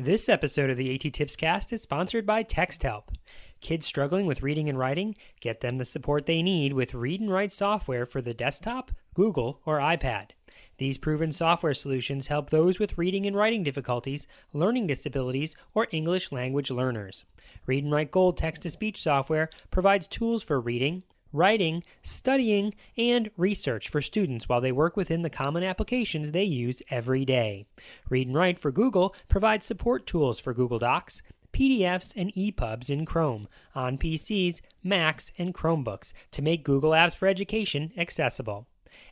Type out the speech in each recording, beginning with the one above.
This episode of the AT Tips Cast is sponsored by TextHelp. Kids struggling with reading and writing, get them the support they need with Read and Write software for the desktop, Google, or iPad. These proven software solutions help those with reading and writing difficulties, learning disabilities, or English language learners. Read and Write Gold text to speech software provides tools for reading, writing, studying, and research for students while they work within the common applications they use every day. Read and Write for Google provides support tools for Google Docs, PDFs, and EPUBs in Chrome on PCs, Macs, and Chromebooks to make Google Apps for Education accessible.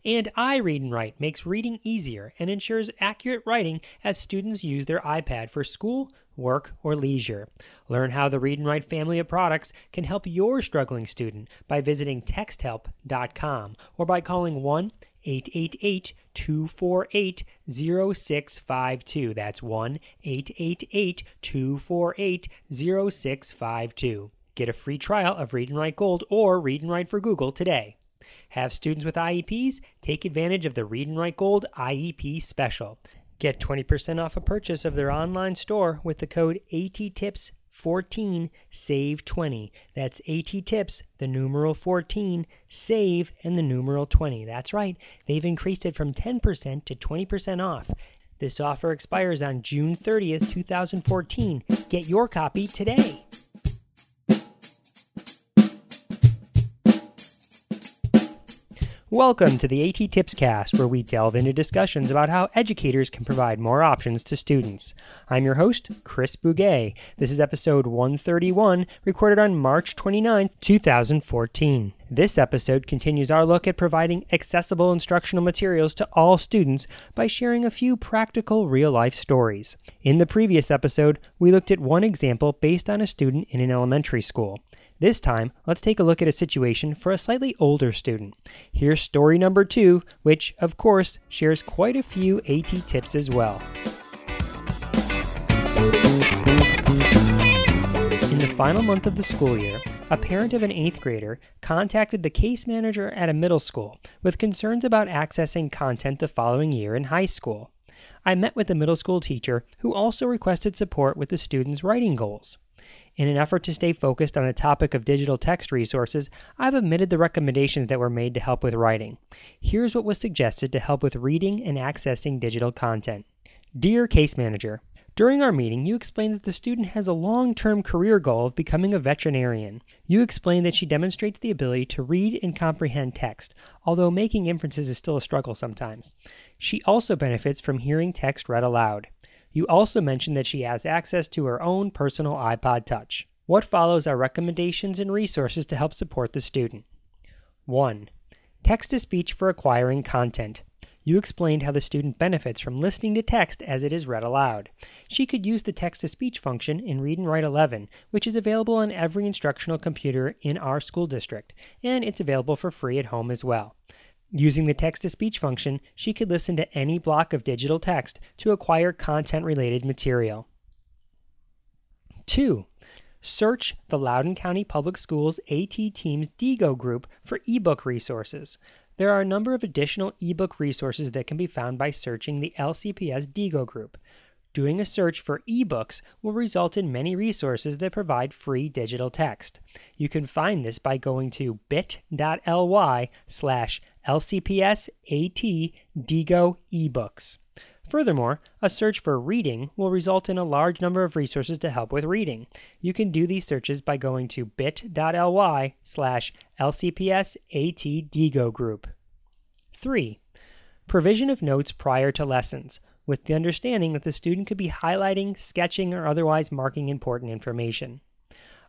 And iRead and Write makes reading easier and ensures accurate writing as students use their iPad for school, work, or leisure. Learn how the Read and Write family of products can help your struggling student by visiting texthelp.com or by calling 1 888 248 0652. That's 1 888 248 0652. Get a free trial of Read and Write Gold or Read and Write for Google today. Have students with IEPs take advantage of the Read and Write Gold IEP special. Get 20% off a purchase of their online store with the code ATTIPS14 SAVE 20. That's ATTIPS, the numeral 14, SAVE, and the numeral 20. That's right, they've increased it from 10% to 20% off. This offer expires on June 30th, 2014. Get your copy today. Welcome to the AT Tips Cast, where we delve into discussions about how educators can provide more options to students. I'm your host, Chris Bugaj. This is episode 131, recorded on March 29, 2014. This episode continues our look at providing accessible instructional materials to all students by sharing a few practical real life stories. In the previous episode, we looked at one example based on a student in an elementary school. This time, let's take a look at a situation for a slightly older student. Here's story number two, which, of course, shares quite a few AT tips as well. In the final month of the school year, a parent of an eighth grader contacted the case manager at a middle school with concerns about accessing content the following year in high school. I met with the middle school teacher who also requested support with the student's writing goals. In an effort to stay focused on the topic of digital text resources, I've omitted the recommendations that were made to help with writing. Here's what was suggested to help with reading and accessing digital content. Dear Case Manager, during our meeting, you explained that the student has a long term career goal of becoming a veterinarian. You explained that she demonstrates the ability to read and comprehend text, although making inferences is still a struggle sometimes. She also benefits from hearing text read aloud. You also mentioned that she has access to her own personal iPod Touch. What follows are recommendations and resources to help support the student. 1. Text to speech for acquiring content. You explained how the student benefits from listening to text as it is read aloud. She could use the text to speech function in Read and Write 11, which is available on every instructional computer in our school district, and it's available for free at home as well. Using the text to speech function, she could listen to any block of digital text to acquire content related material. 2. Search the Loudoun County Public Schools AT Teams Diigo group for ebook resources. There are a number of additional ebook resources that can be found by searching the LCPS Diigo group. Doing a search for ebooks will result in many resources that provide free digital text. You can find this by going to bit.ly slash LCPS AT Diigo ebooks. Furthermore, a search for reading will result in a large number of resources to help with reading. You can do these searches by going to bit.ly slash LCPS AT Diigo group. 3. Provision of notes prior to lessons with the understanding that the student could be highlighting, sketching, or otherwise marking important information.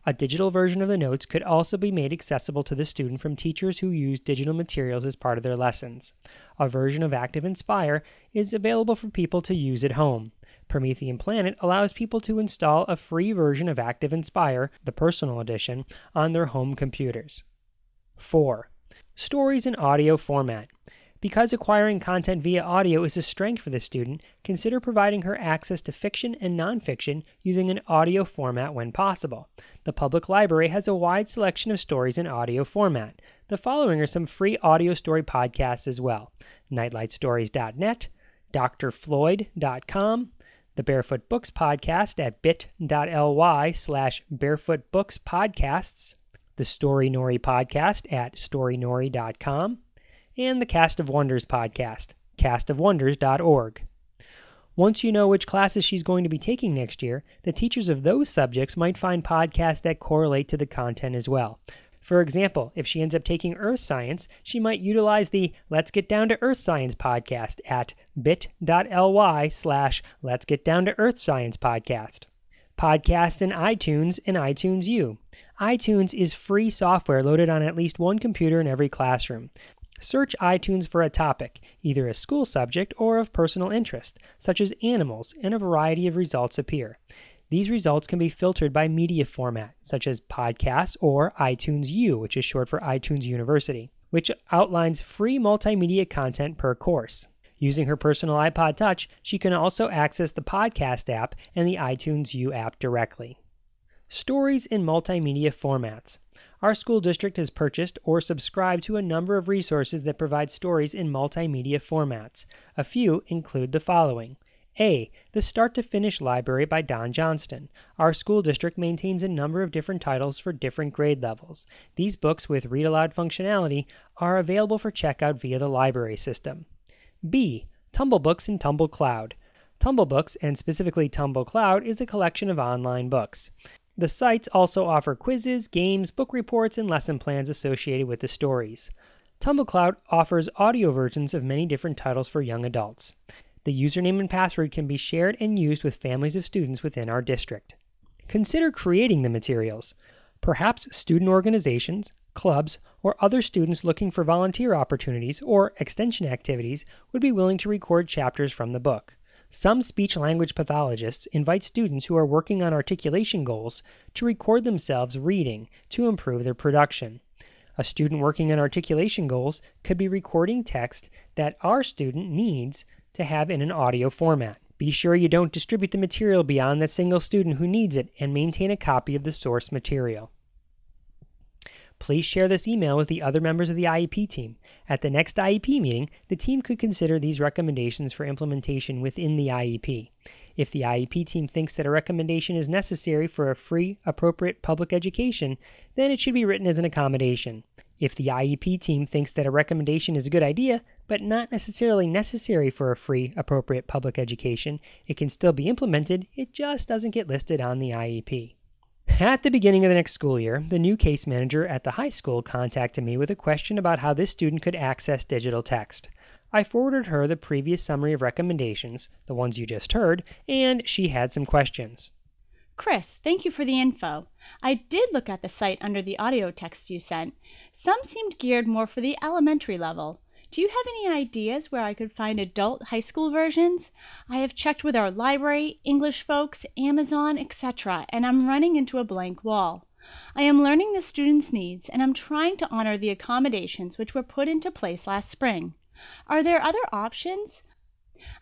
A digital version of the notes could also be made accessible to the student from teachers who use digital materials as part of their lessons. A version of ActivInspire is available for people to use at home. Promethean Planet allows people to install a free version of ActivInspire, the personal edition, on their home computers. 4. Stories in audio format. Because acquiring content via audio is a strength for the student, consider providing her access to fiction and nonfiction using an audio format when possible. The public library has a wide selection of stories in audio format. The following are some free audio story podcasts as well Nightlightstories.net, drfloyd.com, the Barefoot Books Podcast at bit.ly slash barefootbookspodcasts, the Storynory Podcast at storynory.com, and the Cast of Wonders Podcast, castofwonders.org. Once you know which classes she's going to be taking next year, the teachers of those subjects might find podcasts that correlate to the content as well. For example, if she ends up taking Earth Science, she might utilize the Let's Get Down to Earth Science podcast at bit.ly slash Let's Get Down to Earth Science podcast. Podcasts in iTunes and iTunes U. iTunes is free software loaded on at least one computer in every classroom. Search iTunes for a topic, either a school subject or of personal interest, such as animals, and a variety of results appear. These results can be filtered by media format, such as podcasts or iTunes U, which is short for iTunes University, which outlines free multimedia content per course. Using her personal iPod Touch, she can also access the podcast app and the iTunes U app directly. Stories in multimedia formats. Our school district has purchased or subscribed to a number of resources that provide stories in multimedia formats. A few include the following A. The Start to Finish Library by Don Johnston. Our school district maintains a number of different titles for different grade levels. These books with read aloud functionality are available for checkout via the library system. B. Tumble Books and Tumble Cloud. Tumble Books, and specifically Tumble Cloud, is a collection of online books. The sites also offer quizzes, games, book reports, and lesson plans associated with the stories. TumbleCloud offers audio versions of many different titles for young adults. The username and password can be shared and used with families of students within our district. Consider creating the materials. Perhaps student organizations, clubs, or other students looking for volunteer opportunities or extension activities would be willing to record chapters from the book. Some speech language pathologists invite students who are working on articulation goals to record themselves reading to improve their production. A student working on articulation goals could be recording text that our student needs to have in an audio format. Be sure you don't distribute the material beyond that single student who needs it and maintain a copy of the source material. Please share this email with the other members of the IEP team. At the next IEP meeting, the team could consider these recommendations for implementation within the IEP. If the IEP team thinks that a recommendation is necessary for a free, appropriate public education, then it should be written as an accommodation. If the IEP team thinks that a recommendation is a good idea, but not necessarily necessary for a free, appropriate public education, it can still be implemented, it just doesn't get listed on the IEP. At the beginning of the next school year, the new case manager at the high school contacted me with a question about how this student could access digital text. I forwarded her the previous summary of recommendations, the ones you just heard, and she had some questions. Chris, thank you for the info. I did look at the site under the audio text you sent. Some seemed geared more for the elementary level. Do you have any ideas where I could find adult high school versions? I have checked with our library, English folks, Amazon, etc., and I'm running into a blank wall. I am learning the students' needs and I'm trying to honor the accommodations which were put into place last spring. Are there other options?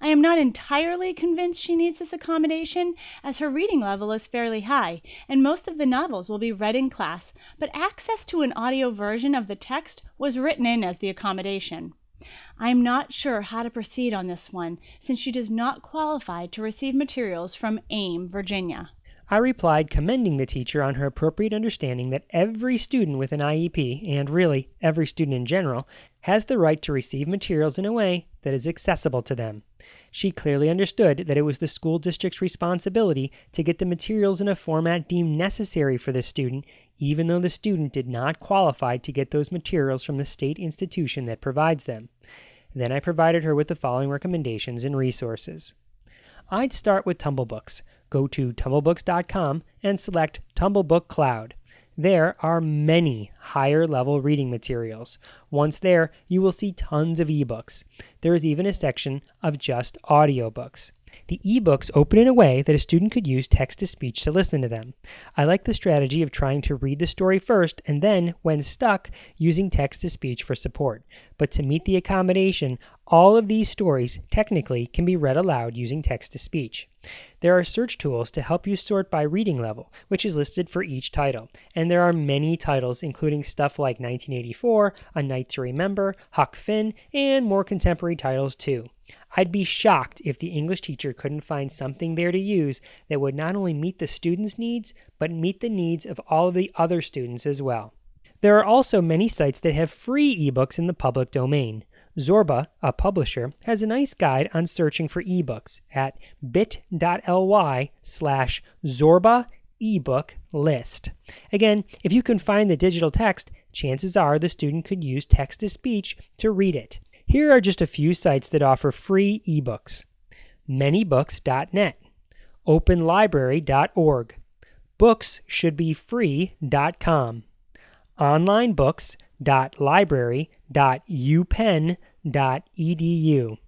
I am not entirely convinced she needs this accommodation, as her reading level is fairly high, and most of the novels will be read in class, but access to an audio version of the text was written in as the accommodation. I am not sure how to proceed on this one, since she does not qualify to receive materials from AIM, Virginia. I replied commending the teacher on her appropriate understanding that every student with an IEP, and really every student in general, has the right to receive materials in a way that is accessible to them. She clearly understood that it was the school district's responsibility to get the materials in a format deemed necessary for the student, even though the student did not qualify to get those materials from the state institution that provides them. Then I provided her with the following recommendations and resources. I'd start with Tumblebooks. Go to tumblebooks.com and select Tumblebook Cloud. There are many higher level reading materials. Once there, you will see tons of ebooks. There is even a section of just audiobooks. The ebooks open in a way that a student could use text to speech to listen to them. I like the strategy of trying to read the story first and then, when stuck, using text to speech for support. But to meet the accommodation, all of these stories technically can be read aloud using text to speech. There are search tools to help you sort by reading level, which is listed for each title, and there are many titles, including stuff like 1984, A Night to Remember, Huck Finn, and more contemporary titles too. I'd be shocked if the English teacher couldn't find something there to use that would not only meet the students' needs, but meet the needs of all of the other students as well. There are also many sites that have free ebooks in the public domain. Zorba, a publisher, has a nice guide on searching for ebooks at bit.ly slash Zorba ebook list. Again, if you can find the digital text, chances are the student could use text to speech to read it. Here are just a few sites that offer free ebooks. manybooks.net, openlibrary.org, booksshouldbefree.com, onlinebooks.library.upenn.edu,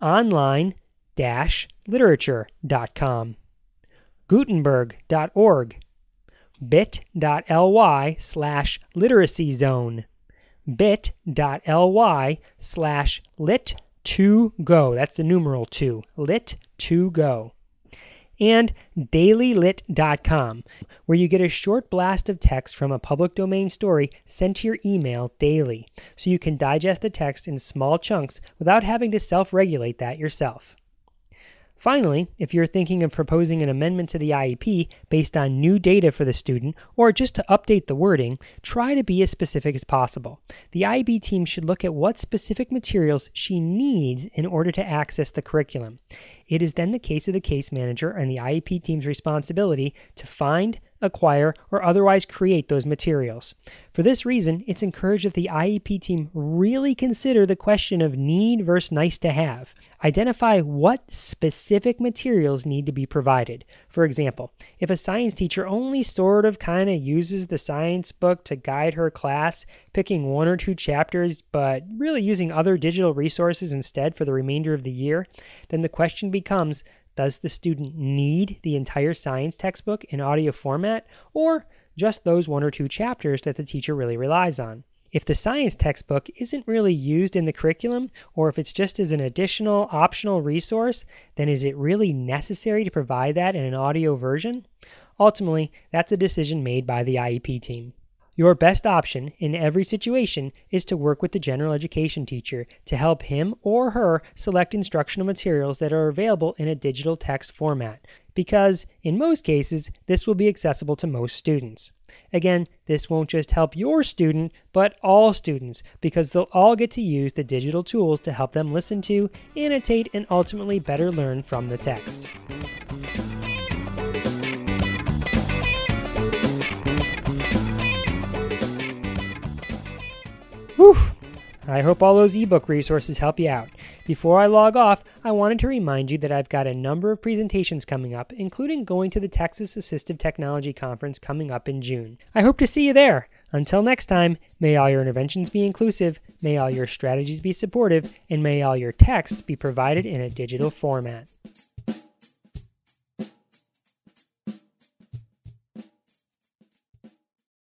online-literature.com, gutenberg.org, bit.ly slash literacy zone, bit.ly slash lit2go. That's the numeral 2. Lit2go. And dailylit.com, where you get a short blast of text from a public domain story sent to your email daily, so you can digest the text in small chunks without having to self regulate that yourself. Finally, if you're thinking of proposing an amendment to the IEP based on new data for the student or just to update the wording, try to be as specific as possible. The IEP team should look at what specific materials she needs in order to access the curriculum. It is then the case of the case manager and the IEP team's responsibility to find, acquire, or otherwise create those materials. For this reason, it's encouraged that the IEP team really consider the question of need versus nice to have. Identify what specific materials need to be provided. For example, if a science teacher only sort of kind of uses the science book to guide her class, picking one or two chapters, but really using other digital resources instead for the remainder of the year, then the question becomes does the student need the entire science textbook in audio format, or just those one or two chapters that the teacher really relies on? If the science textbook isn't really used in the curriculum, or if it's just as an additional optional resource, then is it really necessary to provide that in an audio version? Ultimately, that's a decision made by the IEP team. Your best option in every situation is to work with the general education teacher to help him or her select instructional materials that are available in a digital text format, because in most cases, this will be accessible to most students. Again, this won't just help your student, but all students, because they'll all get to use the digital tools to help them listen to, annotate, and ultimately better learn from the text. I hope all those ebook resources help you out. Before I log off, I wanted to remind you that I've got a number of presentations coming up, including going to the Texas Assistive Technology Conference coming up in June. I hope to see you there. Until next time, may all your interventions be inclusive, may all your strategies be supportive, and may all your texts be provided in a digital format.